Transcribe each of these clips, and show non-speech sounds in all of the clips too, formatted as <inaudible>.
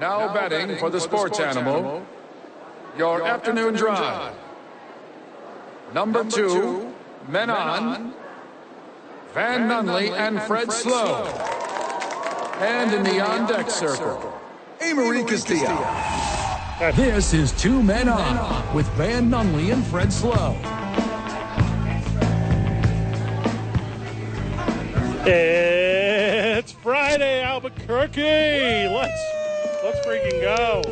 Now batting for the sports animal, your afternoon drive. Number two, men on, Van Nunley and Fred Slow. And in the on deck circle, Amory Castillo. This is Two Men On with Van Nunley and Fred Slow. It's Friday, Albuquerque. Let's let's freaking go.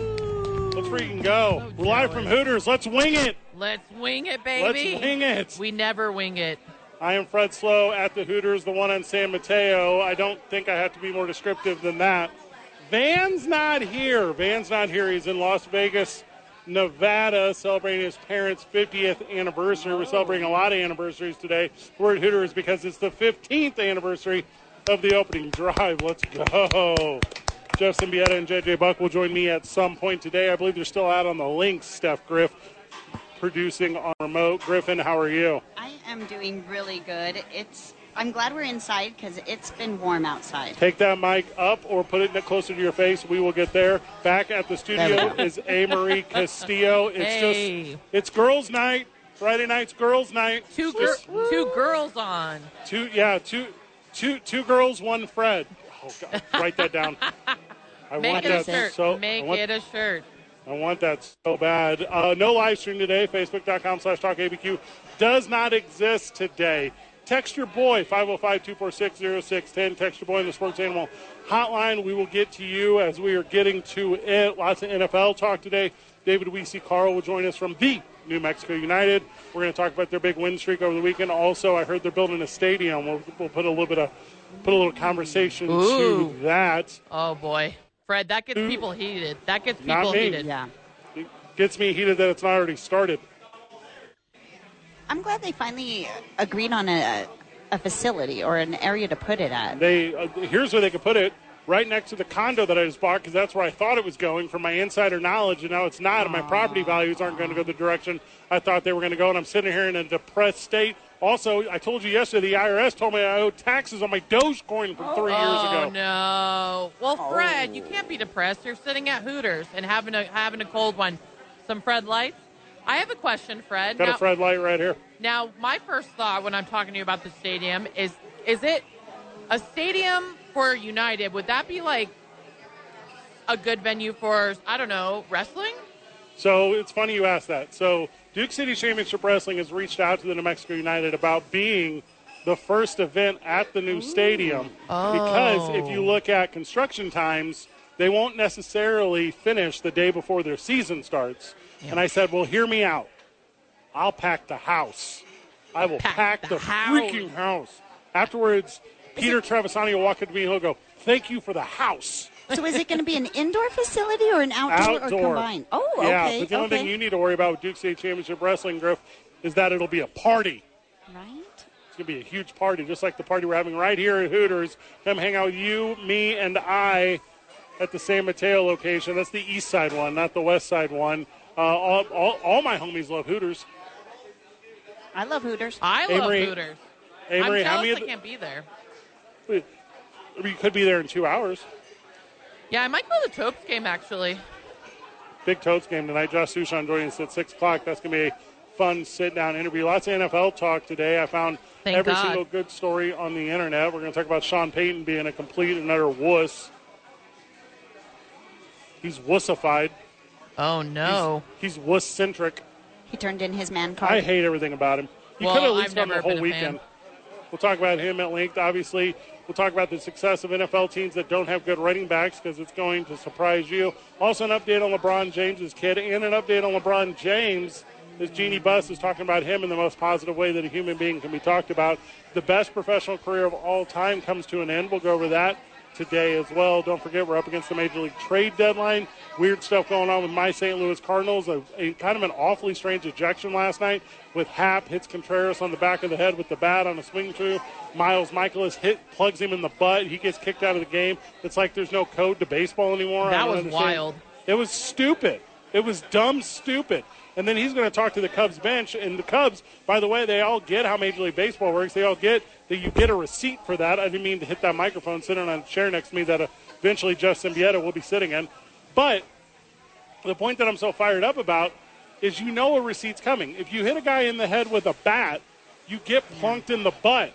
Let's freaking go. We're live from Hooters. Let's wing it. Let's wing it, baby. Let's wing it. We never wing it. I am Fred Slow at the Hooters, the one on San Mateo. I don't think I have to be more descriptive than that. Van's not here. Van's not here. He's in Las Vegas, Nevada, celebrating his parents' 50th anniversary. We're celebrating a lot of anniversaries today. We're at Hooters because it's the 15th anniversary of the opening drive. Let's go. Jeff Siembieda and JJ Buck will join me at some point today. I believe they're still out on the links, Steph Griff, producing on remote. Griffin, how are you? I am doing really good. It's I'm glad we're inside because it's been warm outside. Take that mic up or put it closer to your face. We will get there. Back at the studio is A. Marie <laughs> Castillo. It's Hey. just it's girls' night. Friday night's girls' night. Two gir- two girls on. Two yeah, two two two girls, one Fred. Oh God, write that down. <laughs> I Make want it a that shirt. so Make I want, it a shirt. I want that so bad. Uh, no live stream today. Facebook.com slash talk ABQ does not exist today. Text your boy, 505 246 0610. Text your boy in the Sports Animal hotline. We will get to you as we are getting to it. Lots of NFL talk today. David Weesey Carl will join us from the New Mexico United. We're going to talk about their big win streak over the weekend. Also, I heard they're building a stadium. We'll, we'll put a little bit of put a little conversation Ooh. to that. Oh boy, Fred, that gets people heated. That gets Not people me. heated. Yeah. It gets me heated that it's not already started. I'm glad they finally agreed on a, a facility or an area to put it at. They uh, here's where they could put it right next to the condo that I just bought because that's where I thought it was going from my insider knowledge, and now it's not. And my property values aren't going to go the direction I thought they were going to go. And I'm sitting here in a depressed state. Also, I told you yesterday the IRS told me I owed taxes on my Dogecoin from three years Oh ago. no! Well, oh. Fred, you can't be depressed. You're sitting at Hooters and having a having a cold one. Some Fred lights. I have a question, Fred. Got Now- a Fred light right here. Now, my first thought when I'm talking to you about the stadium is is it a stadium for United? Would that be like a good venue for, I don't know, wrestling? So it's funny you asked that. So Duke City Championship Wrestling has reached out to the New Mexico United about being the first event at the new stadium because if you oh. look at construction times, they won't necessarily finish the day before their season starts. And I said, "Well, hear me out. I'll pack the house. I will Pack pack, the the, house." freaking house." Afterwards, Peter Trevisani will walk up to me and he'll go, "Thank you for the house." So is it going to be an indoor facility or an outdoor, Outdoor. or combined? Oh, okay. Yeah, but the only okay. thing you need to worry about with Duke State Championship Wrestling, Griff, is that it'll be a party. right? It's going to be a huge party, just like the party we're having right here at Hooters. Come hang out with you, me, and I at the San Mateo location. That's the east side one, not the west side one. Uh, all, all, all my homies love Hooters. I love Hooters. I love Amory, Hooters. Amory, I'm how many I can't be there. you could be there in two hours. Yeah, I might go to the Topes game actually. Big Topes game tonight. Josh Sushan joining us at 6 o'clock. That's going to be a fun sit down interview. Lots of NFL talk today. I found Thank every God. single good story on the internet. We're going to talk about Sean Payton being a complete and utter wuss. He's wussified. Oh no! He's, he's wuss centric. He turned in his man card. I hate everything about him. He Well, could have at I've least done the whole a weekend. fan. We'll talk about him at length. Obviously, we'll talk about the success of NFL teams that don't have good running backs because it's going to surprise you. Also, an update on LeBron James's kid and an update on LeBron James. As Jeanie Buss is talking about him in the most positive way that a human being can be talked about. The best professional career of all time comes to an end. We'll go over that today as well. Don't forget, we're up against the Major League trade deadline. Weird stuff going on with my St. Louis Cardinals. A, a kind of an awfully strange ejection last night with Hap hits Contreras on the back of the head with the bat on a swing through. Miles Michaelis hit plugs him in the butt. He gets kicked out of the game. It's like there's no code to baseball anymore. That was understand. wild. It was stupid. It was dumb stupid. And then he's going to talk to the Cubs bench. And the Cubs, by the way, they all get how Major League Baseball works. They all get that you get a receipt for that. I didn't mean to hit that microphone sitting on a chair next to me that eventually Jeff Siembieda will be sitting in. But the point that I'm so fired up about is you know a receipt's coming. If you hit a guy in the head with a bat, you get plunked in the butt.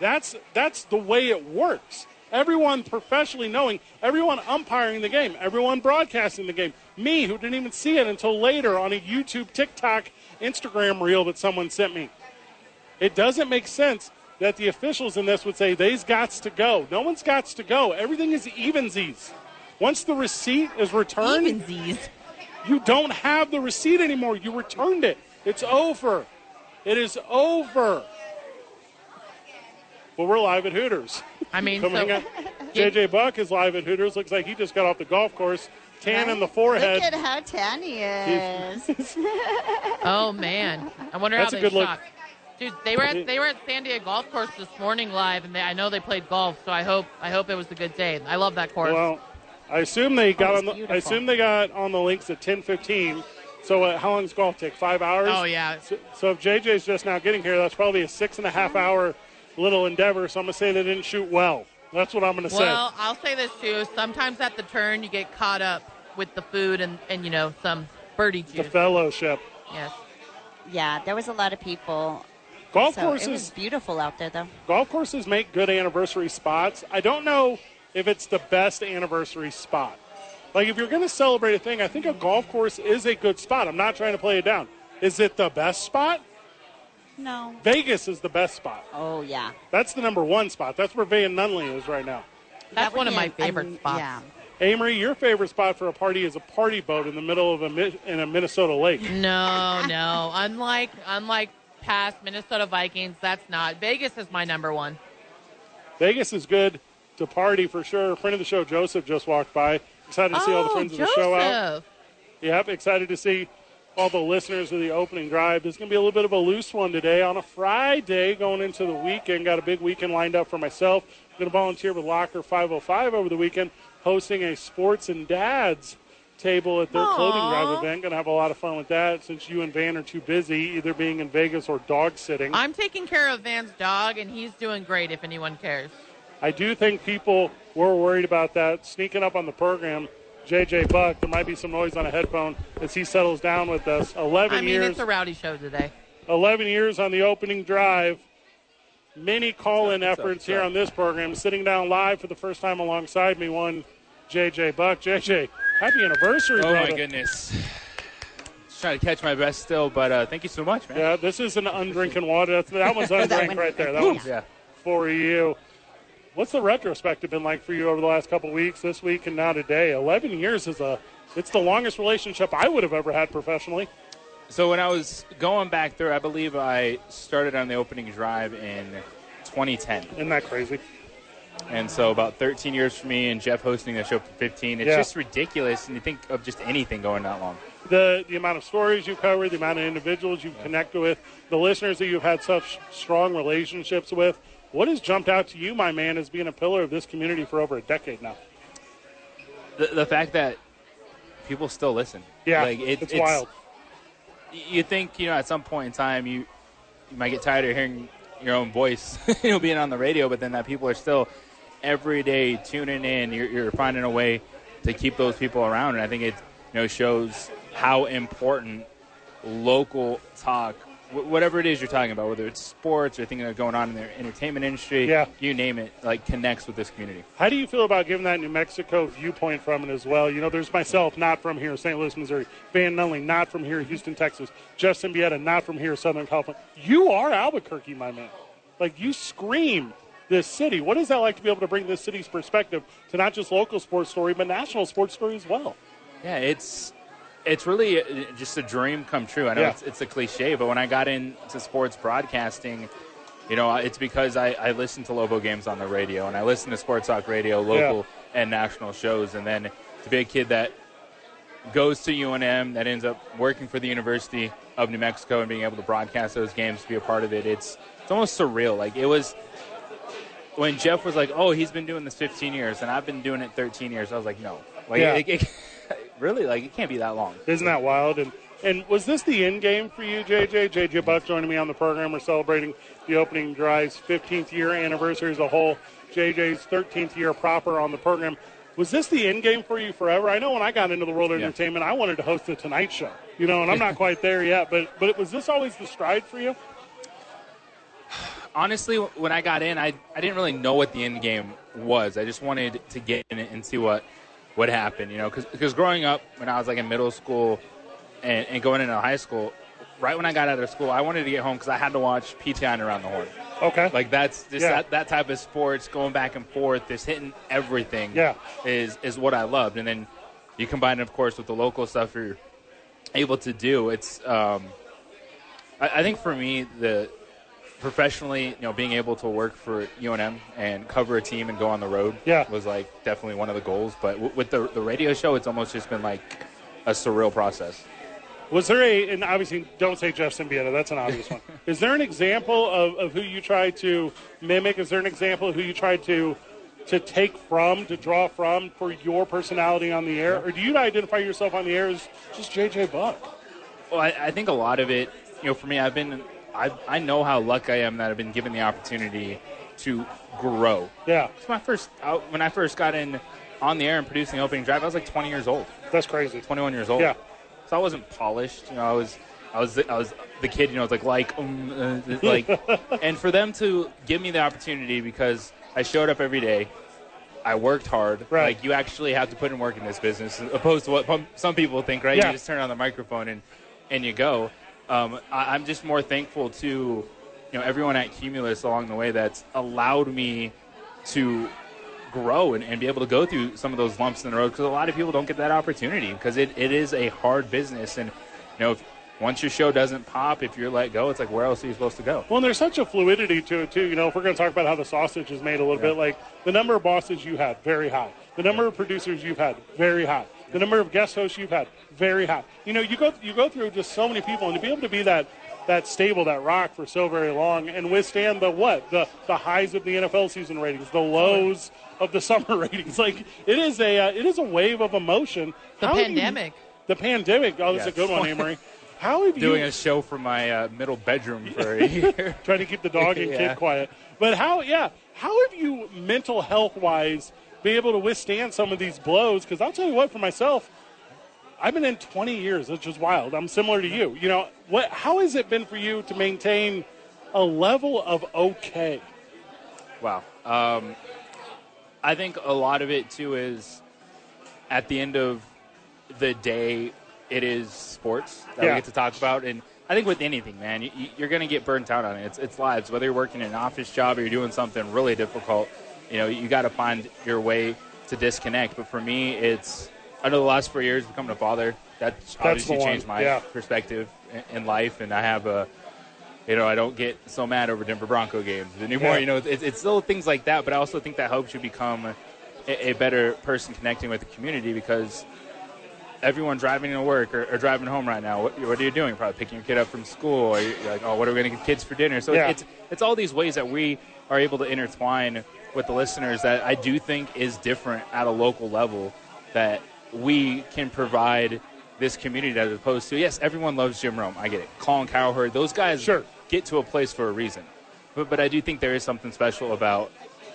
That's that's the way it works. Everyone professionally knowing, everyone umpiring the game, everyone broadcasting the game. Me, who didn't even see it until later on a YouTube, TikTok, Instagram reel that someone sent me. It doesn't make sense that the officials in this would say they's got to go. No one's got to go. Everything is evensies. Once the receipt is returned, Evensies. you don't have the receipt anymore. You returned it. It's over. It is over. Well, we're live at Hooters. I mean, Coming so up, <laughs> JJ Buck is live at Hooters. Looks like he just got off the golf course, tan in the forehead. Look at how tan he is. <laughs> <laughs> oh man, I wonder That's how a they good look. Shot. Dude, they were at they were at Sandia Golf Course this morning live, and they, I know they played golf, so I hope I hope it was a good day. I love that course. Well, I assume they got it's on the. I assume they got on the links at ten fifteen. So uh, how long does golf take? Five hours. oh yeah, So, so if JJ's just now getting here, that's probably a six and a half hour little endeavor. So I'm gonna say they didn't shoot well. That's what I'm gonna say. Well, I'll say this too. Sometimes at the turn, you get caught up with the food and, and you know some birdie The fellowship. yes. yeah, there was a lot of people. Golf So it was courses. beautiful out there, though. Golf courses make good anniversary spots. I don't know if it's the best anniversary spot. Like if you're going to celebrate a thing, I think a golf course is a good spot. I'm not trying to play it down. Is it the best spot? No. Vegas is the best spot. Oh yeah. That's the number one spot. That's where Van Nunley is right now. That's That one of my an- favorite an- spots. Yeah. Amory, your favorite spot for a party is a party boat in the middle of a in a Minnesota lake. No, no. Unlike unlike past Minnesota Vikings, that's not. Vegas is my number one. Vegas is good to party for sure. Friend of the show, Joseph, just walked by. Excited to see all the oh, friends Joseph. of the show out. Yep, excited to see all the listeners of the opening drive. There's going to be a little bit of a loose one today on a Friday going into the weekend. Got a big weekend lined up for myself. I'm going to volunteer with Locker 505 over the weekend, hosting a sports and dads table at their clothing drive event. Going to have a lot of fun with that since you and Van are too busy either being in Vegas or dog sitting. I'm taking care of Van's dog, and he's doing great. If anyone cares. I do think people were worried about that sneaking up on the program. JJ Buck, there might be some noise on a headphone as he settles down with us. 11 I mean, years. it's a rowdy show today. 11 years on the opening drive. Many call-in efforts here on this program. Sitting down live for the first time alongside me, one JJ Buck. JJ, happy anniversary, Oh brother. my goodness. Just <sighs> trying to catch my breath still, but uh, thank you so much, man. Yeah, this is an undrinking water. That's, that one's <laughs> That undrink right there. That yeah. one's Yeah. for you. What's the retrospective been like for you over the last couple of weeks, this week, and now today? 11 years is a, it's the longest relationship I would have ever had professionally. So when I was going back through, I believe I started on the opening drive in 2010. Isn't that crazy? And so about 13 years for me and Jeff hosting the show for 15. It's Yeah. just ridiculous. And you think of just anything going that long. the the amount of stories you've covered, the amount of individuals you've connected with, the listeners that you've had such strong relationships with. What has jumped out to you, my man, as being a pillar of this community for over a decade now? The, the fact that people still listen. Yeah, like, it- it's, wild. You think, you know, at some point in time, you, you might get tired of hearing your own voice, <laughs> you know, being on the radio, but then that people are still every day tuning in. You're, you're finding a way to keep those people around. And I think it, you know, shows how important local talk, wh- whatever it is you're talking about, whether it's sports or things that are going on in the entertainment industry, Yeah. you name it, like connects with this community. How do you feel about giving that New Mexico viewpoint from it as well? You know, there's myself, not from here, St. Louis, Missouri. Van Nunley, not from here, Houston, Texas. Jeff Siembieda, not from here, Southern California. You are Albuquerque, my man. Like, you scream this city. What is that like to be able to bring this city's perspective to not just local sports story, but national sports story as well? Yeah, it's it's really uh, just a dream come true. I know Yeah. it's, it's a cliche, but when I got into sports broadcasting, you know, it's because I, I listened to Lobo games on the radio and I listened to Sports Talk Radio, local and national shows, and then to be a kid that goes to UNM that ends up working for the University of New Mexico and being able to broadcast those games, to be a part of it, it's it's almost surreal. Like it was when Jeff was like, "Oh, he's been doing this 15 years, and I've been doing it 13 years." I was like, "No, like Yeah. it, it, <laughs> really, like it can't be that long." Isn't that wild? And and was this the end game for you, JJ? JJ Buck joining me on the program. We're celebrating the opening drive's 15th year anniversary as a whole. JJ's 13th year proper on the program. Was this the end game for you forever? I know when I got into the world of Yeah. entertainment, I wanted to host the Tonight Show. You know, and I'm not <laughs> quite there yet. But but was this always the stride for you? Honestly, when I got in, I, I didn't really know what the end game was. I just wanted to get in it and see what what happened, you know, because growing up when I was like in middle school and, and going into high school, right when I got out of school, I wanted to get home because I had to watch PTI and Around the Horn. Okay. Like that's just Yeah. that, that type of sports going back and forth, just hitting everything. Yeah. is is what I loved, and then you combine it, of course, with the local stuff you're able to do. It's um, I, I think for me the professionally, you know, being able to work for UNM and cover a team and go on the road Yeah. was like definitely one of the goals. But w- with the the radio show, it's almost just been like a surreal process. Was there a, and obviously don't say Jeff Siembieda, that's an obvious one. Is there an example of, of who you tried to mimic? Is there an example of who you tried to to take from, to draw from for your personality on the air? Or do you identify yourself on the air as just JJ Buck? Well, I, I think a lot of it, you know, for me, I've been, I, I know how lucky I am that I've been given the opportunity to grow. Yeah, It's my first, when I first got in on the air and producing the opening drive, I was like 20 years old, that's crazy. 21 years old. Yeah. So I wasn't polished, you know, I was, I was, I was the kid, you know, it's like, like, um, uh, like, <laughs> and for them to give me the opportunity because I showed up every day. I worked hard. Right. Like you actually have to put in work in this business, opposed to what some people think. Right? Yeah. You just turn on the microphone and and you go. Um, I, I'm just more thankful to you know everyone at Cumulus along the way that's allowed me to grow and, and be able to go through some of those lumps in the road because a lot of people don't get that opportunity because it, it is a hard business and you know if, once your show doesn't pop if you're let go it's like where else are you supposed to go Well, and there's such a fluidity to it too. You know, if we're going to talk about how the sausage is made a little bit, like the number of bosses you had, very high. The number of producers you've had, very high. The number of guest hosts you've had, very high. You know, you go you go through just so many people, and to be able to be that that stable, that rock for so very long, and withstand the what the the highs of the NFL season ratings, the lows of the <laughs> summer ratings. Like it is a uh, it is a wave of emotion. The How have you- pandemic. the pandemic. Oh, that's a good one, Amory. How have you. doing you a show from my uh, middle bedroom for a <laughs> year trying to keep the dog and <laughs> Yeah. kid quiet. But how, yeah, how have you mental health wise be able to withstand some of these blows? Because I'll tell you what, for myself, I've been in 20 years, which is wild. I'm similar to you. You know, what? How has it been for you to maintain a level of okay? Wow. Um, I think a lot of it too is at the end of the day, it is sports that Yeah. we get to talk about, and I think with anything, man, you, you're going to get burnt out on it. It's, it's lives. Whether you're working an office job or you're doing something really difficult, you know, you got to find your way to disconnect. But for me, it's under the last four years becoming a father. That's obviously changed my yeah. perspective in, life, and I have a you know, I don't get so mad over Denver Bronco games anymore. Yeah. You know, it's, it's little things like that, but I also think that helps you become a, a better person connecting with the community because everyone driving to work or, or driving home right now, what, what are you doing? Probably picking your kid up from school, or you're like, oh, what are we going to get kids for dinner? So Yeah. it's it's all these ways that we are able to intertwine with the listeners that I do think is different at a local level that we can provide this community as opposed to yes, everyone loves Jim Rome. I get it. Colin Cowherd, those guys Sure. get to a place for a reason. But but I do think there is something special about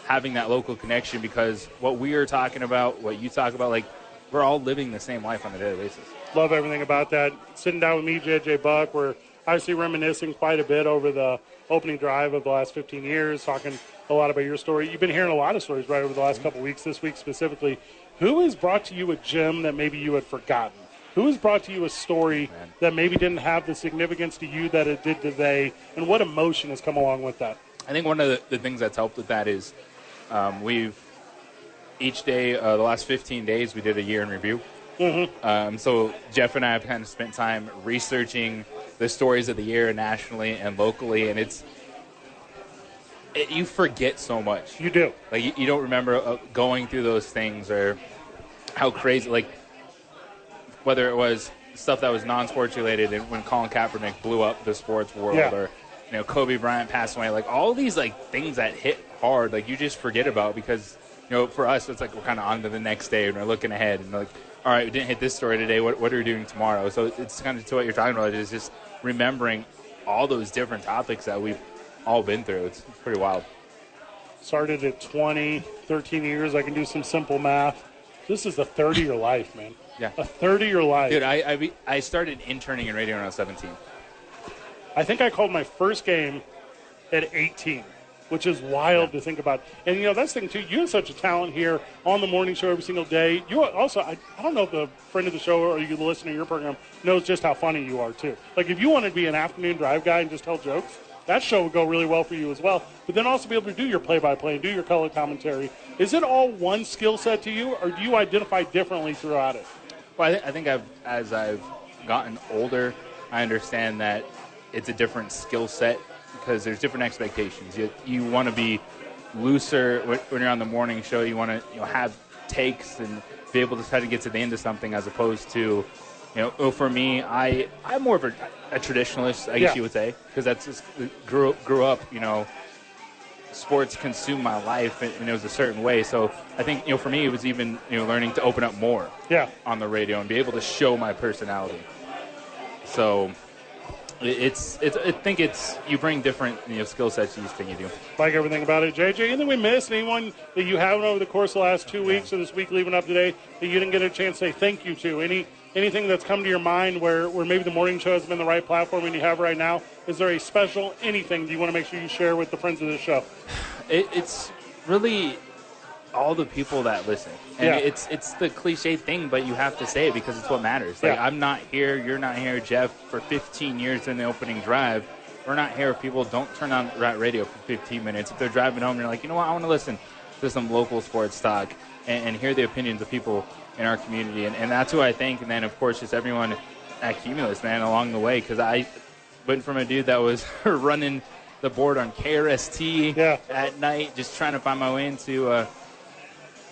having that local connection because what we are talking about, what you talk about, like we're all living the same life on a daily basis. Love everything about that. Sitting down with me, JJ Buck, we're obviously reminiscing quite a bit over the opening drive of the last 15 years, talking a lot about your story. You've been hearing a lot of stories right over the last couple weeks, this week specifically. Who has brought to you a gem that maybe you had forgotten? Who has brought to you a story Man. that maybe didn't have the significance to you that it did today? And what emotion has come along with that? I think one of the, the things that's helped with that is um, we've each day, uh, the last 15 days, we did a year in review. Um, so Jeff and I have kind of spent time researching the stories of the year nationally and locally, and it's it, you forget so much. You do. Like you, you don't remember uh, going through those things or how crazy. Like whether it was stuff that was non-sports related, and when Colin Kaepernick blew up the sports world, Yeah. or you know Kobe Bryant passed away. Like all these like things that hit hard, like you just forget about because you know for us it's like we're kind of on to the next day and we're looking ahead and like all right, we didn't hit this story today. What what are we doing tomorrow? So it's kind of to what you're talking about. Is just remembering all those different topics that we've all been through. It's, pretty wild. Started at 20, 13 years. I can do some simple math. This is a third of your life, man. Yeah. A third of your life. Dude, I, I, I started interning in radio when I was 17. I think I called my first game at 18, which is wild to think about. And, you know, that's the thing, too. You have such a talent here on the morning show every single day. You also, I, I don't know if the friend of the show or you listen to your program knows just how funny you are, too. Like, if you wanted to be an afternoon drive guy and just tell jokes, that show would go really well for you as well. But then also be able to do your play by play and do your color commentary. Is it all one skill set to you, or do you identify differently throughout it? Well, I, th- I think I've, as I've gotten older, I understand that it's a different skill set because there's different expectations. You, you want to be looser when, you're on the morning show. You want to you know, have takes and be able to try to get to the end of something as opposed to, you know, oh, for me, I, I'm more of a, a traditionalist, I guess Yeah. you would say, because that's just, uh, grew, grew up, you know, sports consumed my life and, and it was a certain way. So I think, you know, for me, it was even, you know, learning to open up more Yeah. on the radio and be able to show my personality. So it's, it's I think it's you bring different you know skill sets to each thing you do. like everything about it. JJ, anything we missed? Anyone that you haven't over the course of the last two weeks or this week leaving up today that you didn't get a chance to say thank you to? Any anything that's come to your mind where, where maybe the morning show has been the right platform and you have right now? Is there a special anything do you want to make sure you share with the friends of the show? It, it's really all the people that listen, and Yeah. it's it's the cliche thing, but you have to say it because it's what matters. Like Yeah. I'm not here, you're not here, Jeff. For 15 years in the opening drive, we're not here. if People don't turn on rat radio for 15 minutes. If they're driving home, you're like, you know what, I want to listen to some local sports talk and, and hear the opinions of people in our community, and, and that's who I thank. And then of course just everyone at Cumulus, man, along the way, because I went from a dude that was <laughs> running the board on KRST Yeah. at night, just trying to find my way into uh,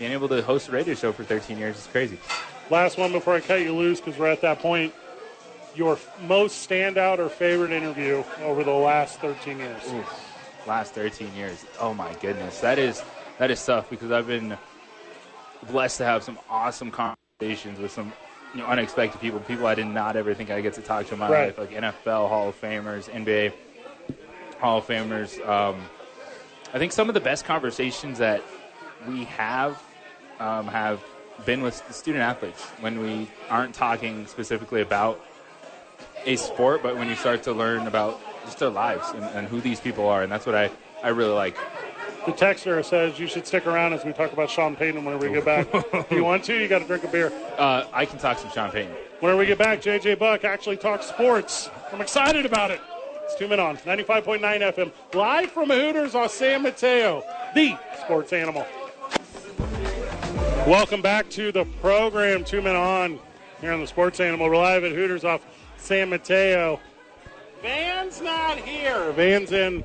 being able to host a radio show for 13 years. is crazy. Last one before I cut you loose because we're at that point. Your most standout or favorite interview over the last 13 years? Last 13 years. Oh my goodness, that is that is tough because I've been blessed to have some awesome conversations with some you know, unexpected people, people I did not ever think I'd get to talk to in my Right. life, like NFL Hall of Famers, NBA Hall of Famers. Um, I think some of the best conversations that we have um, have been with student athletes when we aren't talking specifically about a sport, but when you start to learn about just their lives and, and who these people are, and that's what I, I really like. The texter says you should stick around as we talk about Sean Payton whenever we get back. if you want to, you got to drink a beer. Uh, I can talk some Sean Payton. Whenever we get back, JJ Buck actually talks sports. I'm excited about it. It's two men on 95.9 FM, live from Hooters on San Mateo, the sports animal. Welcome back to the program, two men on here on the sports animal. We're live at Hooters off San Mateo. Van's not here. Van's in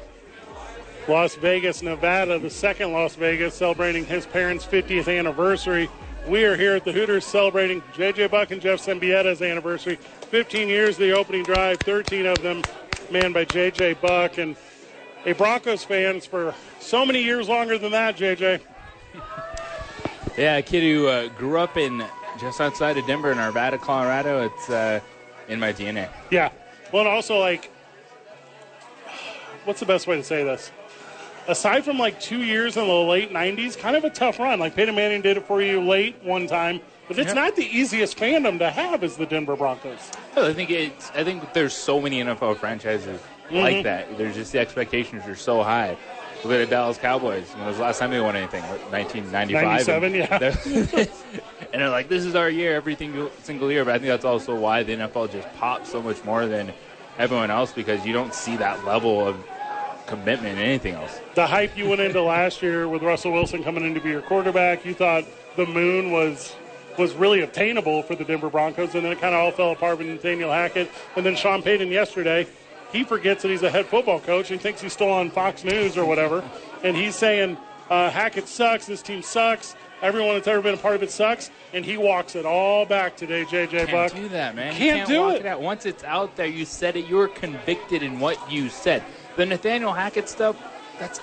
Las Vegas, Nevada, the second Las Vegas, celebrating his parents' 50th anniversary. We are here at the Hooters celebrating JJ Buck and Jeff Siembieda's anniversary. 15 years of the opening drive, 13 of them manned by JJ Buck and a Broncos fans for so many years longer than that, JJ. Yeah, a kid who uh, grew up in just outside of Denver, in Arvada, Colorado. It's uh, in my DNA. Yeah. Well, and also, like, what's the best way to say this? Aside from like two years in the late 90s, kind of a tough run. Like, Peyton Manning did it for you late one time, but it's Yeah. not the easiest fandom to have as the Denver Broncos. I think it's. I think there's so many NFL franchises like that. There's just the expectations are so high. Look at the Dallas Cowboys. You know, it was the last time they won anything, what, 1995. 97, yeah. they're- <laughs> and they're like, this is our year every single, single year. But I think that's also why the NFL just pops so much more than everyone else because you don't see that level of commitment in anything else. The hype you went into last year with Russell Wilson coming in to be your quarterback, you thought the moon was was really obtainable for the Denver Broncos, and then it kind of all fell apart with Nathaniel Hackett. And then Sean Payton yesterday, he forgets that he's a head football coach. He thinks he's still on Fox News or whatever, and he's saying uh, Hackett sucks. This team sucks. Everyone that's ever been a part of it sucks, and he walks it all back today, JJ Can't Buck. do that, man. Can't you can't do walk it. out. Once it's out there, you said it. You're convicted in what you said. The Nathaniel Hackett stuff. That's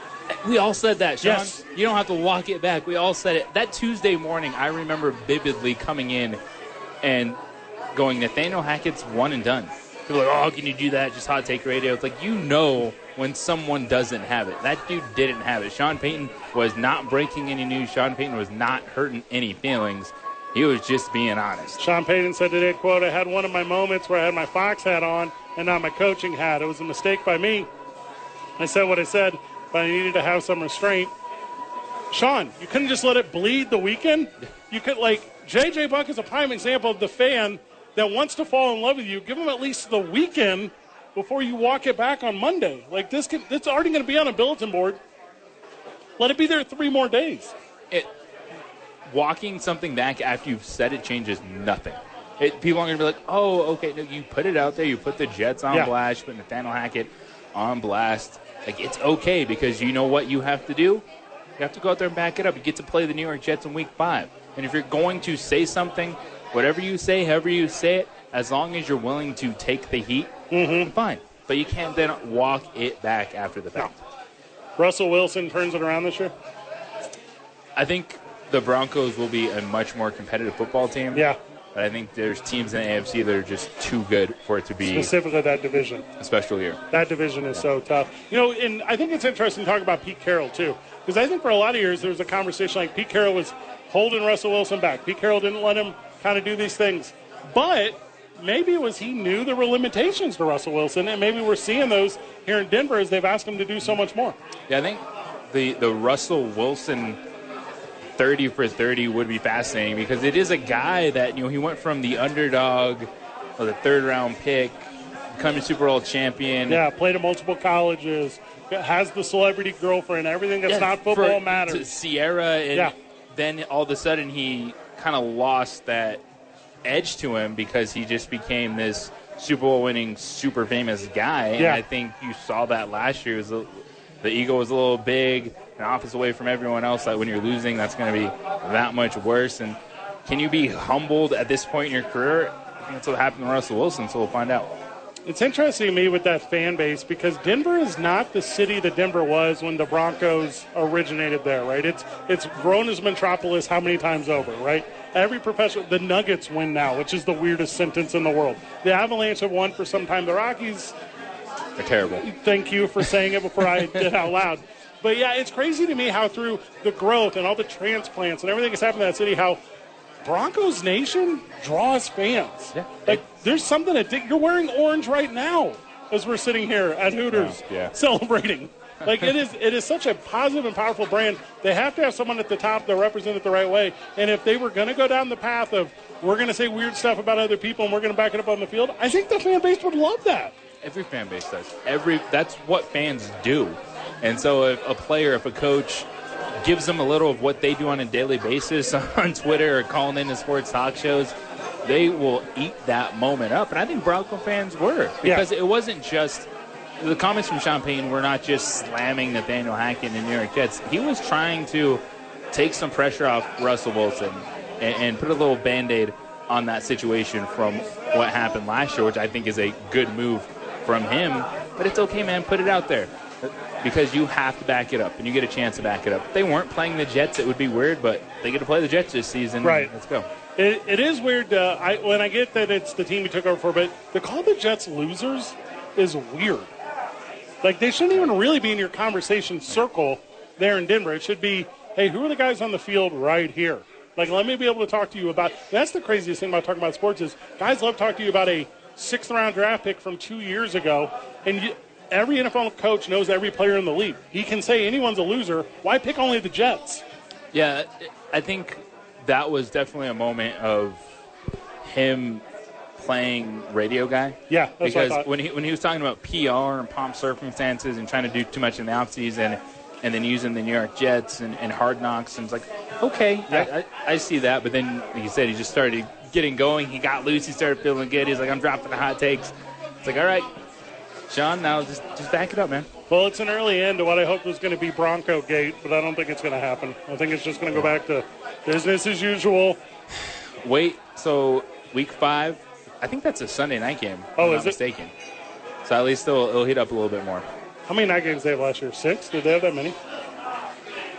we all said that, Sean. Yes. You don't have to walk it back. We all said it. That Tuesday morning, I remember vividly coming in and going, Nathaniel Hackett's one and done. People are like, oh, can you do that? Just hot take radio. It's like you know when someone doesn't have it. That dude didn't have it. Sean Payton was not breaking any news. Sean Payton was not hurting any feelings. He was just being honest. Sean Payton said today, quote, I had one of my moments where I had my Fox hat on and not my coaching hat. It was a mistake by me. I said what I said, but I needed to have some restraint. Sean, you couldn't just let it bleed the weekend. You could, like, JJ Buck is a prime example of the fan that wants to fall in love with you. Give them at least the weekend before you walk it back on Monday. Like, this, can, this already going to be on a bulletin board. Let it be there three more days. It, walking something back after you've said it changes nothing. It, people are going to be like, oh, okay, no, you put it out there, you put the Jets on Yeah. blast, you put Nathaniel Hackett on blast. Like, it's okay because you know what you have to do? You have to go out there and back it up. You get to play the New York Jets in week five. And if you're going to say something, whatever you say, however you say it, as long as you're willing to take the heat, mm-hmm. fine. But you can't then walk it back after the fact. Russell Wilson turns it around this year. I think the Broncos will be a much more competitive football team. Yeah, But I think there's teams in the AFC that are just too good for it to be specifically that division. a special year. That division is so tough. You know, and I think it's interesting to talk about Pete Carroll too, because I think for a lot of years there was a conversation like Pete Carroll was holding Russell Wilson back. Pete Carroll didn't let him kind of do these things, but maybe it was he knew there were limitations to Russell Wilson, and maybe we're seeing those here in Denver as they've asked him to do so much more. Yeah, I think the the Russell Wilson 30 for 30 would be fascinating because it is a guy that, you know, he went from the underdog or the third round pick, becoming Super Bowl champion. Yeah, played at multiple colleges, has the celebrity girlfriend. Everything that's Yeah, not for- football to matters. Ciara, and Yeah. then all of a sudden he kind of lost that edge to him because he just became this Super Bowl winning, super famous guy. And Yeah. I think you saw that last year. Was a- the ego was a little big, an office away from everyone else. That when you're losing, that's going to be that much worse. And can you be humbled at this point in your career? I think that's what happened to Russell Wilson. So we'll find out. It's interesting to me with that fan base because Denver is not the city that Denver was when the Broncos originated there, right? It's it's grown as metropolis how many times over, right? Every professional, the Nuggets win now, which is the weirdest sentence in the world. The Avalanche have won for some time. The Rockies, They're terrible. thank you for saying it before I did out loud. But yeah, it's crazy to me how through the growth and all the transplants and everything that's happened in that city, how Broncos Nation draws fans. Yeah. Like there's something that You're wearing orange right now as we're sitting here at Hooters Oh, yeah. celebrating. Like it is, it is such a positive and powerful brand. They have to have someone at the top that represent it the right way. And if they were going to go down the path of we're going to say weird stuff about other people and we're going to back it up on the field, I think the fan base would love that. Every fan base does. Every that's what fans do. And so if a player, if a coach gives them a little of what they do on a daily basis <laughs> on Twitter or calling in into sports talk shows, they will eat that moment up. And I think Bronco fans were because it wasn't just the comments from Sean Payton were not just slamming Nathaniel Hackett and the New York Jets. He was trying to take some pressure off Russell Wilson and, and put a little band aid on that situation from what happened last year, which I think is a good move from him. But it's okay, man. Put it out there because you have to back it up and you get a chance to back it up. If they weren't playing the Jets, it would be weird, but they get to play the Jets this season. Right. Let's go. It, it is weird. Uh, I, when I get that it's the team we took over for, but to call the Jets losers is weird. Like they shouldn't even really be in your conversation circle there in Denver. It should be, hey, who are the guys on the field right here? Like, let me be able to talk to you about. That's the craziest thing about talking about sports is guys love talking to you about a sixth round draft pick from two years ago, and you, every NFL coach knows every player in the league. He can say anyone's a loser. Why pick only the Jets? Yeah, I think that was definitely a moment of him playing radio guy. Yeah, that's what I because when he when he was talking about PR and pomp circumstances and trying to do too much in the offseason and then using the New York Jets and, and hard knocks and it's like, okay, Yeah. I, I, I see that. But then, like you said, he just started getting going. He got loose. He started feeling good. He's like, I'm dropping the hot takes. It's like, all right, Sean, now just just back it up, man. Well, it's an early end to what I hoped was going to be Bronco Gate, but I don't think it's going to happen. I think it's just going to go back to business as usual. Wait, so week five, I think that's a Sunday night game. if Oh, I'm is not it? mistaken. So at least it'll, it'll heat up a little bit more. How many night games they have last year? Six? Did they have that many?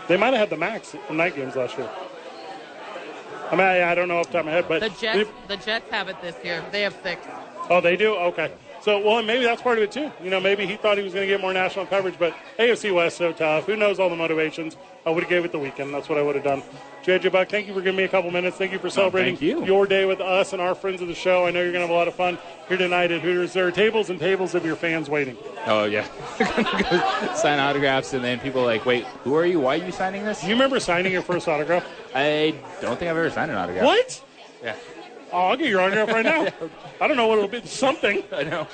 They might have had the max in night games last year. I mean, I, I don't know off the top of my head, but The Jets, the Jets have it this year. They have six. oh, they do. Okay, So, well, and maybe that's part of it too. You know, maybe he thought he was going to get more national coverage, but AFC West so tough. Who knows all the motivations? I would have gave it the weekend. That's what I would have done. JJ Buck, thank you for giving me a couple minutes. Thank you for celebrating thank you. your day with us and our friends of the show. I know you're going to have a lot of fun here tonight at Hooters. There are tables and tables of your fans waiting. Oh yeah, <laughs> sign autographs, and then people are like, wait, who are you? Why are you signing this? Do you remember signing your first autograph? I don't think I've ever signed an autograph. What? Yeah, Oh, I'll get your autograph right now. <laughs> I don't know what it'll be. Something. <laughs> I know.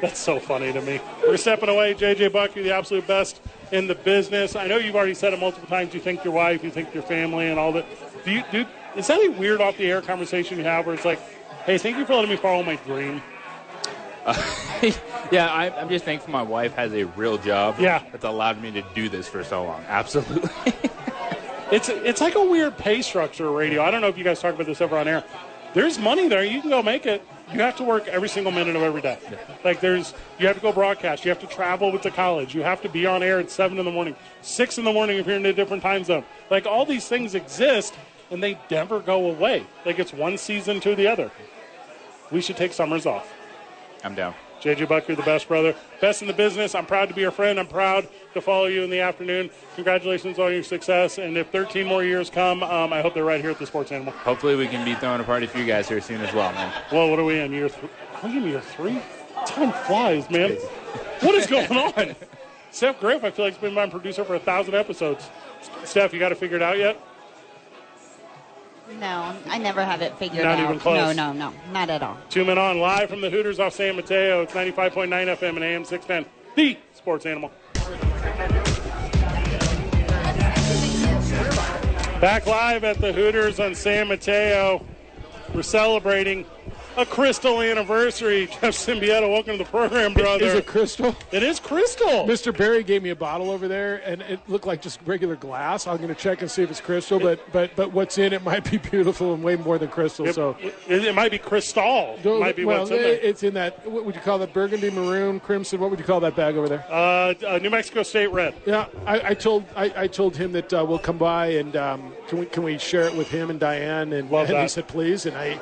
That's so funny to me. We're stepping away. JJ Buck, you're the absolute best in the business. I know you've already said it multiple times. You think your wife, you think your family, and all that. Do you do? Is that a weird off the air conversation you have where it's like, "Hey, thank you for letting me follow my dream." <laughs> yeah, I, I'm just thankful my wife has a real job. Yeah. that's allowed me to do this for so long. Absolutely. It's it's like a weird pay structure radio. I don't know if you guys talk about this ever on air. There's money there. You can go make it. You have to work every single minute of every day. Like there's, you have to go broadcast. You have to travel with the college. You have to be on air at seven in the morning, six in the morning if you're in a different time zone. Like all these things exist, and they never go away. Like it's one season to the other. We should take summers off. I'm down. JJ Buck, you're the best brother, best in the business. I'm proud to be your friend. I'm proud to follow you in the afternoon. Congratulations on your success. And if 13 more years come, um, I hope they're right here at the Sports Animal. Hopefully, we can be throwing a party for you guys here soon as well, man. Well, what are we in year three? Are we in year three? Time flies, man. What is going <laughs> on? Steph Griff, I feel like, has been my producer for a thousand episodes. Steph, you got to figure it out yet? No, I never have it figured Not out. even close. No, no, no, not at all. Two men on live from the Hooters off San Mateo. It's 95.9 FM and AM 610. The Sports Animal. Back live at the Hooters on San Mateo. We're celebrating a crystal anniversary. Jeff Siembieda, welcome to the program, brother. Is it crystal? It is crystal. Mr. Barry gave me a bottle over there, and it looked like just regular glass. I'm going to check and see if it's crystal, but but but what's in it might be <laughs> beautiful and way more than crystal. It, so it, it might be crystal. It might be well, what's in there. it's in that. What would you call that? Burgundy, maroon, crimson. What would you call that bag over there? Uh, uh, New Mexico State Red. Yeah, I, I told I, I told him that uh, we'll come by and um, can we can we share it with him and Diane and, and he said please and I.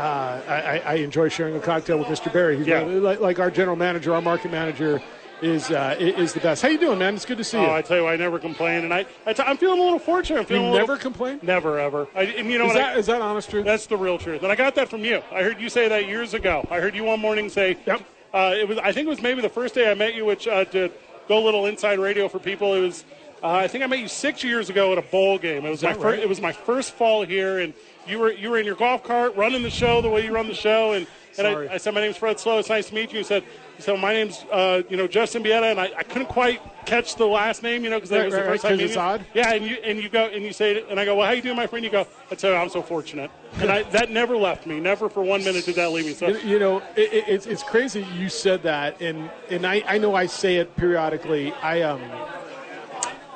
Uh, I, I enjoy sharing a cocktail with Mr. Barry. He's Yeah. like, like our general manager, our market manager is uh, is the best. How you doing, man? It's good to see you. Oh, I tell you, I never complain, and I, I t- I'm feeling a little fortunate. I'm you feeling little, never complain. never ever. I, you know Is that I, is that honest truth? that's the real truth, and I got that from you. I heard you say that years ago. I heard you one morning say, Yep. Uh, it was. I think it was maybe the first day I met you, which uh, to go a little inside radio for people. It was. Uh, I think I met you six years ago at a bowl game. It was my that first. It was my first fall here, and you were you were in your golf cart running the show the way you run the show, and. And I, I said, "My name's Fred Slow. It's nice to meet you." He said, "He said, my name's uh, you know Jeff Siembieda," and I, I couldn't quite catch the last name, you know, because that Right, was the right, first right, time it's meeting you. odd? Yeah, and you and you go and you say it, and I go, "Well, how you doing, my friend?" You go, "I tell you, I'm so fortunate," and I, <laughs> that never left me. Never for one minute did that leave me. So You, you know, it, it, it's it's crazy you said that, and and I, I know I say it periodically. I um,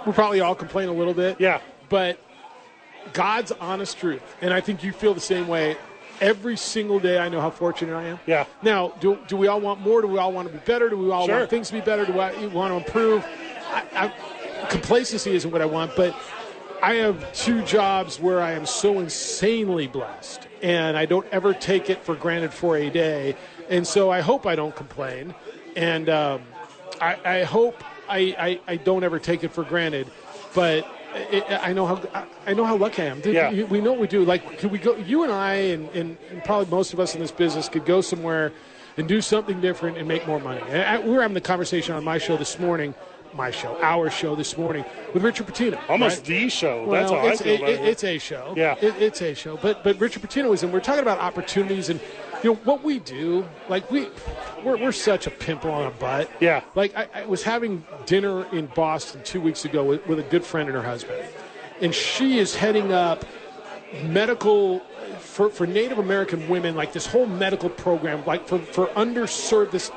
we probably all complain a little bit. Yeah. But God's honest truth, and I think you feel the same way. Every single day, I know how fortunate I am. Yeah. Now, do, do we all want more? Do we all want to be better? Do we all Sure. want things to be better? Do we want to improve? I, I, complacency isn't what I want, but I have two jobs where I am so insanely blessed, and I don't ever take it for granted for a day. And so I hope I don't complain, and um, I, I hope I, I, I don't ever take it for granted. But I know how I- know how lucky I am. Yeah. we know what we do. Like, could we go? You and I, and, and, and probably most of us in this business, could go somewhere and do something different and make more money. And I, we were having the conversation on my show this morning, my show, our show this morning with Richard Patino. almost right? the show. Well, That's how I it's, feel it- about it- it. it's a show. Yeah. It- it's a show. But but Richard Patino was in. We're talking about opportunities and you know what we do. Like we, we're, we're such a pimple on a butt. Yeah. Like I, I was having dinner in Boston two weeks ago with, with a good friend and her husband, and she is heading up medical for, for Native American women, like this whole medical program, like for, for underserved. This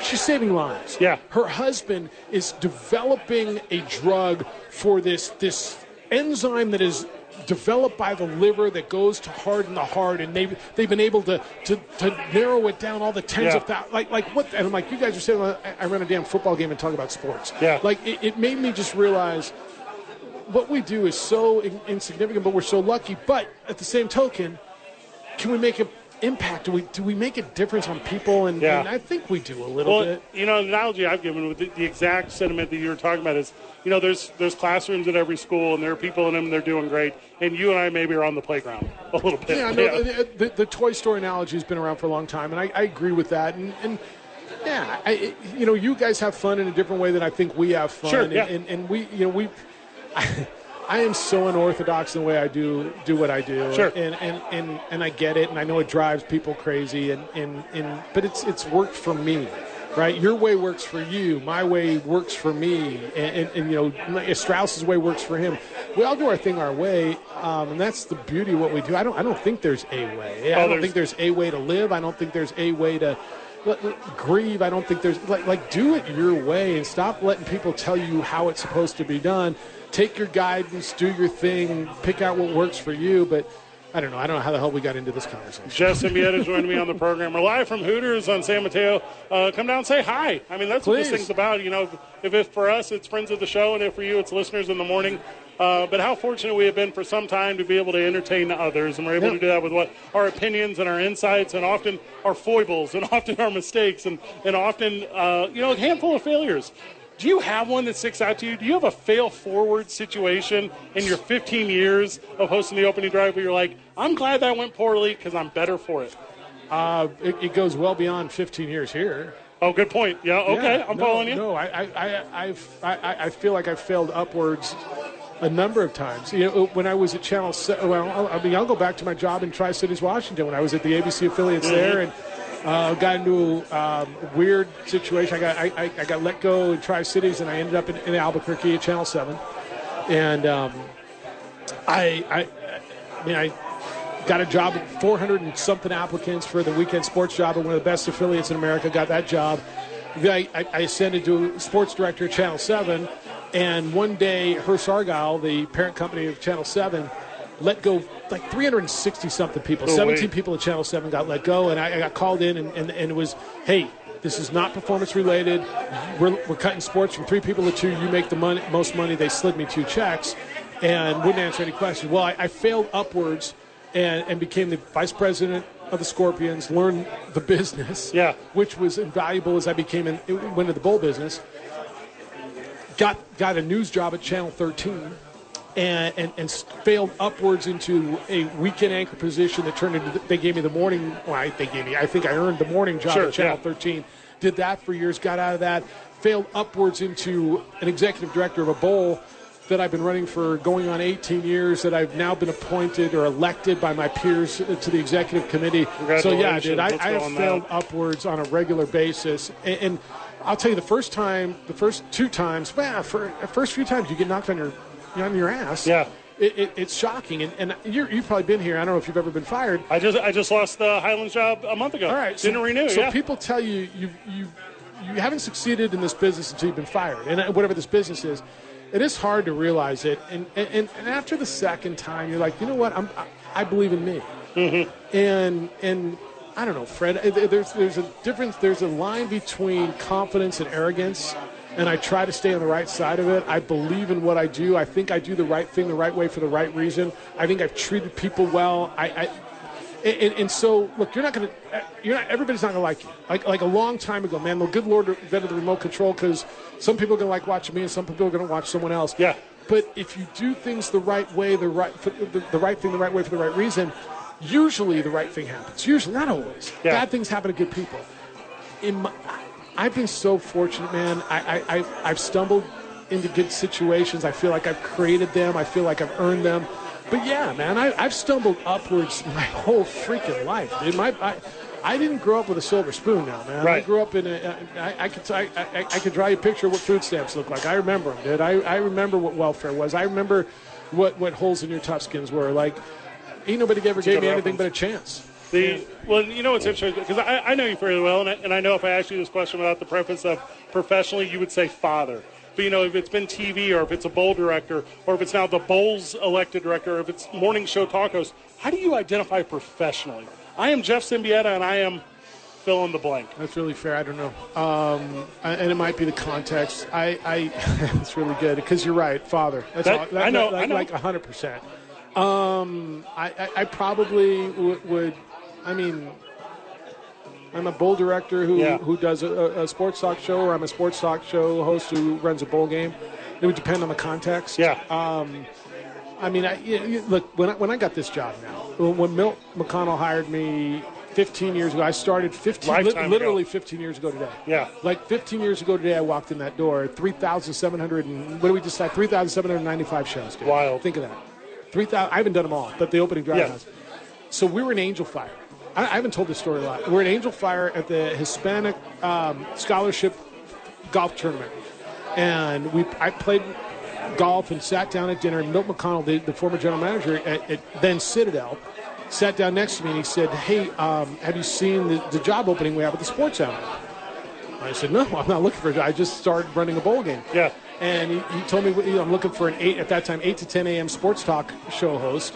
she's saving lives. Yeah. Her husband is developing a drug for this this enzyme that is developed by the liver that goes to harden the heart, and they've they've been able to to, to narrow it down all the tens Yeah. of thousands. Like like what? And I'm like, you guys are saying I, I run a damn football game and talk about sports. Yeah. Like it, it made me just realize what we do is so in- insignificant, but we're so lucky. But at the same token, can we make it impact? Do we do we make a difference on people? And, Yeah. and I think we do a little Well, bit. you know, the analogy I've given with the, the exact sentiment that you were talking about is, you know, there's there's classrooms at every school, and there are people in them and they're doing great, and you and I maybe are on the playground <laughs> a little bit. Yeah, no, the, uh, the, the Toy Story analogy has been around for a long time, and I, I agree with that. And, and yeah, I, you know, you guys have fun in a different way than I think we have fun. Sure, and, yeah. and, and we, you know, we. <laughs> I, am so unorthodox in the way I do do what I do, Sure. and, and, and, and I get it, and I know it drives people crazy, and, and, and but it's it's worked for me, right? Your way works for you, my way works for me, and, and, and you know Strauss's way works for him. We all do our thing our way, um, and that's the beauty of what we do. I don't I don't think there's a way. I Oh, don't think there's a way to live. I don't think there's a way to grieve. I don't think there's like like do it your way and stop letting people tell you how it's supposed to be done. Take your guidance, do your thing, pick out what works for you. But I don't know. I don't know how the hell we got into this conversation. Jeff Siembieda joined me on the program. We're live from Hooters on San Mateo. Uh, come down and say hi. I mean, that's what this thing's about. You know, if it's for us, it's friends of the show, and if for you, it's listeners in the morning. Uh, but how fortunate we have been for some time to be able to entertain others, and we're able Yeah. to do that with what our opinions and our insights, and often our foibles, and <laughs> often our mistakes, and and often uh, you know a handful of failures. Do you have one that sticks out to you? Do you have a fail forward situation in your 15 years of hosting the opening drive where you're like, I'm glad that went poorly because I'm better for it? Uh, it, it goes well beyond 15 years here. Oh, good point. Yeah, okay, Yeah, I'm no, following you. No, I, I, I, I, I feel like I've failed upwards a number of times. You know, when I was at Channel, Se- well, I'll- I mean, I'll go back to my job in Tri Cities, Washington, when I was at the ABC affiliates Mm-hmm. there, and uh, got into um, a weird situation. I got, I, I, I got let go in Tri Cities, and I ended up in, in Albuquerque at Channel Seven, and um, I, I, I mean, I got a job, 400 and something applicants for the weekend sports job at one of the best affiliates in America. Got that job. I, I, I ascended to sports director at Channel 7, and one day, Hearst Argyle, the parent company of Channel 7, let go like 360 something people. Oh, 17 wait. people at Channel 7 got let go, and I, I got called in, and, and, and it was, hey, this is not performance related. We're, we're cutting sports from three people to two. You make the money, most money. They slid me two checks and wouldn't answer any questions. Well, I, I failed upwards and, and became the vice president of the Scorpions, learned the business, Yeah. which was invaluable as I became in, went into the bowl business. Got got a news job at Channel 13, and, and, and failed upwards into a weekend anchor position that turned into. They gave me the morning. Well, I, they gave me. I think I earned the morning job Sure, at Channel yeah. 13. Did that for years. Got out of that. Failed upwards into an executive director of a bowl that I've been running for going on 18 years. That I've now been appointed or elected by my peers to the executive committee. So yeah, dude, I. I have failed that. upwards on a regular basis. And, and I'll tell you, the first time, the first two times, well, for the first few times you get knocked on your on your ass. Yeah. It, it, it's shocking, and, and you're, you've probably been here. I don't know if you've ever been fired. I just I just lost the Highlands job a month ago. All right, didn't so, renew. So yeah. people tell you you you you haven't succeeded in this business until you've been fired, and uh, whatever this business is, it is hard to realize it. And and, and after the second time, you're like, you know what? I'm I, I believe in me. Mm-hmm. And and I don't know, Fred. uh, There's there's a difference. There's a line between confidence and arrogance. And I try to stay on the right side of it. I believe in what I do. I think I do the right thing the right way for the right reason. I think I've treated people well. I, I and, and, so, look, you're not going to, you're not, everybody's not going to like you. Like, like a long time ago, man, the good Lord invented the remote control because some people are going to like watching me and some people are going to watch someone else. Yeah. But if you do things the right way, the right, the, the right thing the right way for the right reason, usually the right thing happens. Usually, not always. Yeah. Bad things happen to good people. In my, I've been so fortunate, man. I, I, I've, I've stumbled into good situations. I feel like I've created them. I feel like I've earned them. But yeah, man, I, I've stumbled upwards <laughs> my whole freaking life, dude. My, I, I didn't grow up with a silver spoon now, man. I grew up in a, I, I could, I, I, I could draw you a picture of what food stamps look like. I remember them, dude. I, I remember what welfare was. I remember what, what holes in your tough skins were. Like, ain't nobody ever gave me anything but a chance. The, well, you know what's interesting because I, I know you fairly well, and I, and I know if I asked you this question without the preface of professionally, you would say father. But you know, if it's been TV, or if it's a bowl director, or if it's now the bowls elected director, or if it's morning show talk host, how do you identify professionally? I am Jeff Siembieda, and I am fill in the blank. That's really fair. I don't know, um, and it might be the context. I, I <laughs> it's really good because you're right, father. That's That- all, I know, like, I know. like hundred percent. Um, I, I, I probably w- would I mean, I'm a bowl director who, Yeah. who does a, a sports talk show, or I'm a sports talk show host who runs a bowl game. It would depend on the context. Yeah. Um, I mean, I, you- look, when I, when I got this job now, when Milt McConnell hired me 15 years ago, I started 15, li- Lifetime ago. literally 15 years ago today. Yeah. Like 15 years ago today, I walked in that door. 3,700 and what do we decide? 3,795 shows. Dude. Wild. Think of that. 3,000. I haven't done them all, but the opening drive Yeah. has. So we were in Angel Fire. I, I haven't told this story a lot. We're at Angel Fire at the Hispanic um, Scholarship Golf Tournament, and we I played golf and sat down at dinner. And Milt McConnell, the, the former general manager at, at then Citadel, sat down next to me and he said, "Hey, um, have you seen the, the job opening we have at the Sports Center?" I said, "No, I'm not looking for a job. I just started running a bowl game." Yeah. And he, he told me you know, I'm looking for an eight at that time, eight to 10 a.m. sports talk show host.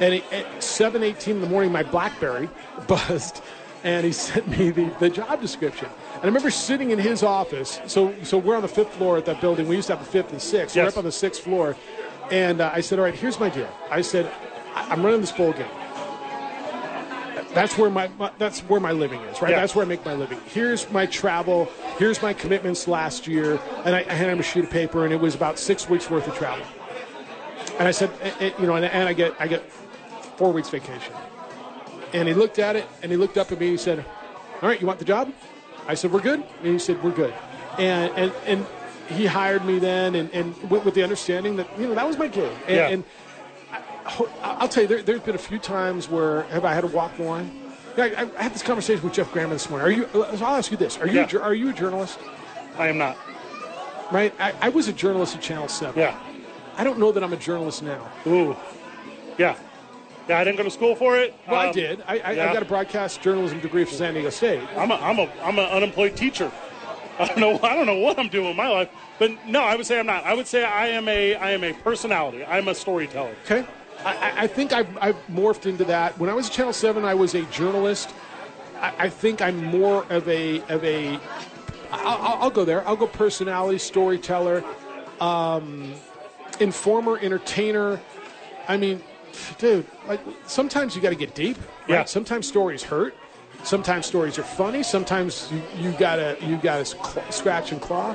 And at 7:18 in the morning, my BlackBerry <laughs> buzzed, and he sent me the, the job description. And I remember sitting in his office. So so we're on the fifth floor at that building. We used to have the fifth and sixth. We're up on the sixth floor. And uh, I said, all right, here's my deal. I said, I'm running this bowl game. That's where my, my that's where my living is, right? Yeah. That's where I make my living. Here's my travel. Here's my commitments last year, and I, I handed him a sheet of paper, and it was about six weeks worth of travel. And I said, eh, eh, you know, and, and I get I get four weeks vacation. And he looked at it, and he looked up at me. and He said, "All right, you want the job?" I said, "We're good." And he said, "We're good." And and and he hired me then, and, and with, with the understanding that you know that was my gig. And, Yeah. and I- I'll tell you, there, there's been a few times where have I had to walk the line. Yeah, I, I had this conversation with Jeff Graham this morning. Are you? Uh, so I'll ask you this: Are you Yeah. a, are you a journalist? I am not. Right? I, I was a journalist at Channel Seven. Yeah. I don't know that I'm a journalist now. Ooh. Yeah. Yeah, I didn't go to school for it. Well, I Um, did. I, I, yeah. I got a broadcast journalism degree from San Diego State. I'm a, I'm a, I'm an unemployed teacher. <laughs> I don't know. I don't know what I'm doing with my life, but no, I would say I'm not. I would say I am a, I am a personality. I'm a storyteller. Okay. I, I- I think I've, I've morphed into that. When I was at Channel 7, I was a journalist. I, I think I'm more of a, of a I'll, I'll- I'll go there. I'll go personality, storyteller, um, informer, entertainer. I mean, dude, like, sometimes you got to get deep. Right? Yeah. Sometimes stories hurt. Sometimes stories are funny. Sometimes you, you gotta you gotta cl- scratch and claw.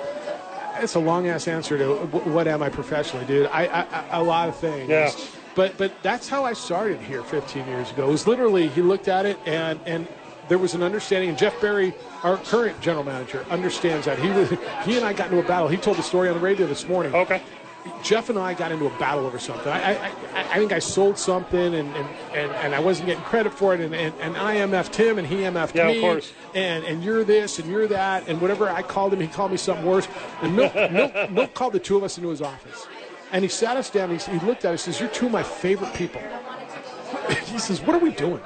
It's a long ass answer to what am I professionally, dude. I, I, I a lot of things. Yeah. But but that's how I started here 15 years ago. It was literally he looked at it and and there was an understanding. And Jeff Berry, our current general manager, understands that. He was he and I got into a battle. He told the story on the radio this morning. Okay. Jeff and I got into a battle over something. I, I, I, think I sold something and, and, and, and I wasn't getting credit for it, and, and, and I MF'd him and he MF'd Yeah, of me. course. And, and you're this and you're that, and whatever I called him, he called me something worse. And Milt, <laughs> Milt, Milt called the two of us into his office. And he sat us down, and he, he looked at us and says, You're two of my favorite people. <laughs> he says, What are we doing?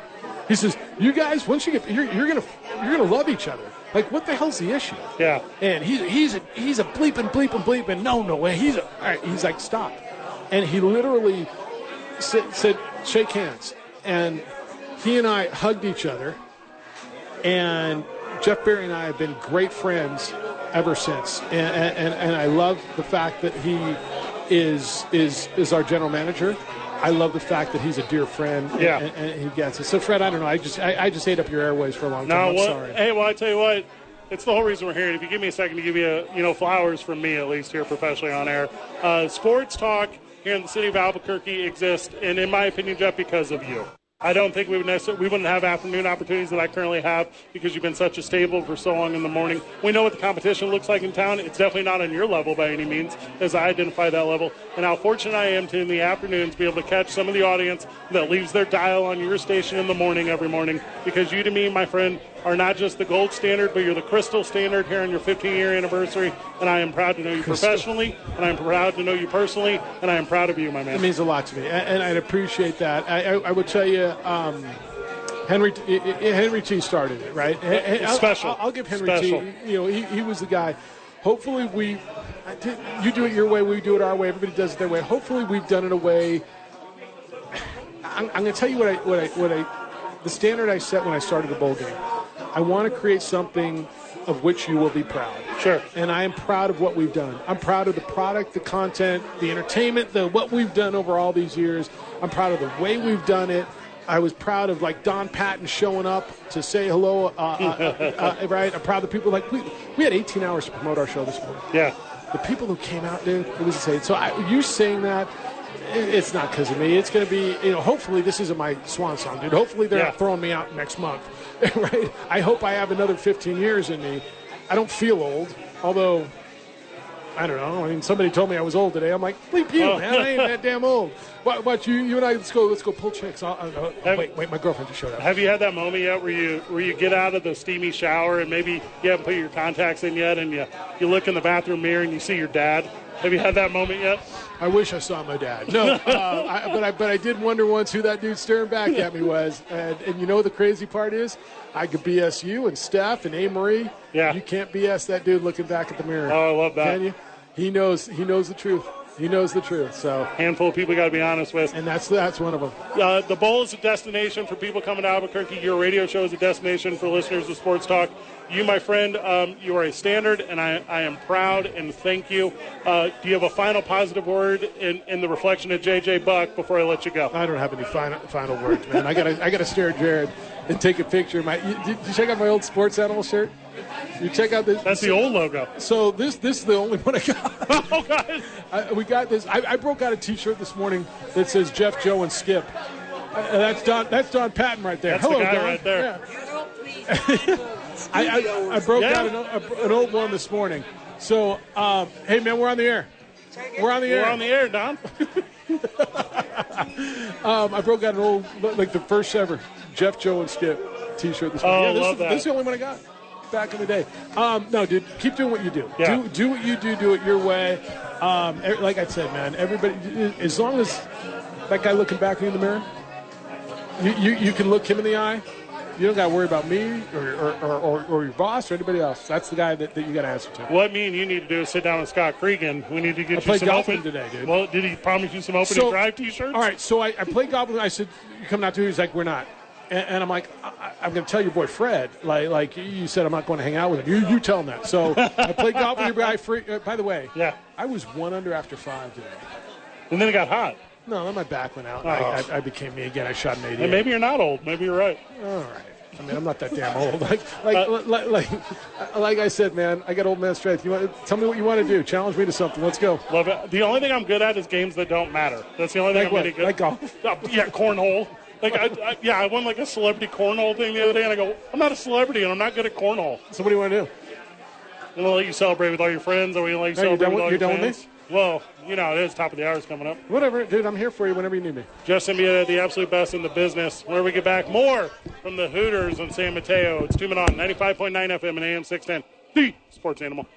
He says, You guys, once you get, you're, you're going to you're gonna love each other. Like, what the hell's the issue? Yeah. And he's he's a he's a bleeping bleeping bleeping. No, no way. He's a, all right. He's like stop, and he literally said, said shake hands, and he and I hugged each other, and Jeff Barry and I have been great friends ever since, and and, and I love the fact that he is is is our general manager. I love the fact that he's a dear friend, and, Yeah. and, and he gets it. So, Fred, I don't know. I just I, I just ate up your airways for a long time. No, I'm what? sorry. Hey, well, I tell you what, it's the whole reason we're here. If you give me a second to give you, a, you know, flowers from me at least here professionally on air. Uh, sports talk here in the city of Albuquerque exists, and in my opinion, Jeff, because of you. I don't think we would necessarily we wouldn't have afternoon opportunities that I currently have because you've been such a stable for so long in the morning. We know what the competition looks like in town. It's definitely not on your level by any means, as I identify that level. And how fortunate I am to in the afternoons be able to catch some of the audience that leaves their dial on your station in the morning every morning. Because you to me, my friend, are not just the gold standard, but you're the crystal standard here on your 15 year anniversary. And I am proud to know you professionally, and I'm proud to know you personally, and I am proud of you, my man. It means a lot to me, and, I'd appreciate that. I, I, I would tell you, um, Henry I- I- Henry T started it, right? I'll- Special. I'll, I'll give Henry Special. T. You know, he, he was the guy. Hopefully, we did- you do it your way, we do it our way. Everybody does it their way. Hopefully, we've done it a way. I'm, I'm going to tell you what I what I what I the standard I set when I started the bowl game. I want to create something of which you will be proud Sure. and I am proud of what we've done. I'm proud of the product, the content, the entertainment, the what we've done over all these years. I'm proud of the way we've done it, I was proud of like Don Patton showing up to say hello. Uh, uh, uh, right, I'm proud of the people. Like we, we had 18 hours to promote our show this morning. Yeah. The people who came out, dude, it was insane. So I, you saying that, it's not because of me. It's going to be, you know, hopefully this isn't my swan song, dude. Hopefully they're Yeah. not throwing me out next month, <laughs> right? I hope I have another 15 years in me. I don't feel old, although I don't know. I mean, somebody told me I was old today. I'm like, bleep you, Oh. man. I ain't that damn old. <laughs> What, what you, you and I, let's go, let's go pull chicks. I'll, I'll, oh, uh, uh, Have- wait, wait, my girlfriend just showed up. Have you had that moment yet where you where you get out of the steamy shower and maybe you haven't put your contacts in yet and you you look in the bathroom mirror and you see your dad? Have you had that moment yet? I wish I saw my dad. No, <laughs> uh, I, but I but I did wonder once who that dude staring back at me was. And, and you know the crazy part is, I could BS you and Steph and A Marie. Yeah. You can't BS that dude looking back at the mirror. Oh, I love that. Can you? He knows. He knows the truth. He knows the truth. So, Handful of people you got to be honest with. and that's that's one of them. Uh, the Bowl is a destination for people coming to Albuquerque. Your radio show is a destination for listeners of Sports Talk. You, my friend, um, you are a standard, and I, I am proud and thank you. Uh, do you have a final positive word in, in the reflection of J.J. Buck before I let you go? I don't have any final final words, man. I gotta I gotta stare at Jared and take a picture. My, you, did you check out my old sports animal shirt? You check out this. That's the old logo. So this this is the only one I got. <laughs> oh, God. I, we got this. I, I broke out a T-shirt this morning that says Jeff, Joe, and Skip. Uh, that's Don. That's Don Patton right there. That's the Hello, guy Don. right there. Yeah. I, I, I broke Yeah. out an, an old one this morning. So, um, hey man, we're on the air. We're on the air. We're on the air, Don. <laughs> Um, I broke out an old, like the first ever Jeff, Joe, and Skip T-shirt this morning. Oh, yeah, this, love is, that. this is the only one I got back in the day. Um, no, dude, keep doing what you do. Yeah. Do do what you do. Do it your way. Um, like I said, man, everybody, as long as that guy looking back in the mirror, you, you, you can look him in the eye. You don't got to worry about me or, or, or, or, or your boss or anybody else. That's the guy that, that you got to answer to. What me and you need to do is sit down with Scott Cregan. We need to get I you some open today, dude. Well, did he promise you some opening So- drive T-shirts? All right, so I, I played golf with him. I said, "You coming out too?" He's like, "We're not." And, and I'm like, I, "I'm going to tell your boy Fred." Like, like you said, I'm not going to hang out with him. You, you tell him that. So I played golf with your guy. Free, uh, by the way, Yeah. I was one under after five today. And then it got hot. No, then my back went out. and Oh. I, I, became me again. I shot an 88. And maybe you're not old. Maybe you're right. All right. I mean, I'm not that damn old. <laughs> Like, like, Uh, like, like, like I said, man, I got old man strength. You want? Tell me what you want to do. Challenge me to something. Let's go. Love it. The only thing I'm good at is games that don't matter. That's the only thing Like I'm what? really good. Like golf? <laughs> Uh, yeah, cornhole. Like I, I, yeah, I won like a celebrity cornhole thing the other day, and I go, I'm not a celebrity, and I'm not good at cornhole. So what do you want to do? I'm gonna let you celebrate with all your friends, or we let you No, celebrate with with- all you're your done with fans. Well, you know, it is top of the hours coming up. Whatever, dude. I'm here for you whenever you need me. Jeff Siembieda, the absolute best in the business. Where we get back more from the Hooters in San Mateo. It's two men on 95.9 FM and AM 610. The Sports Animal.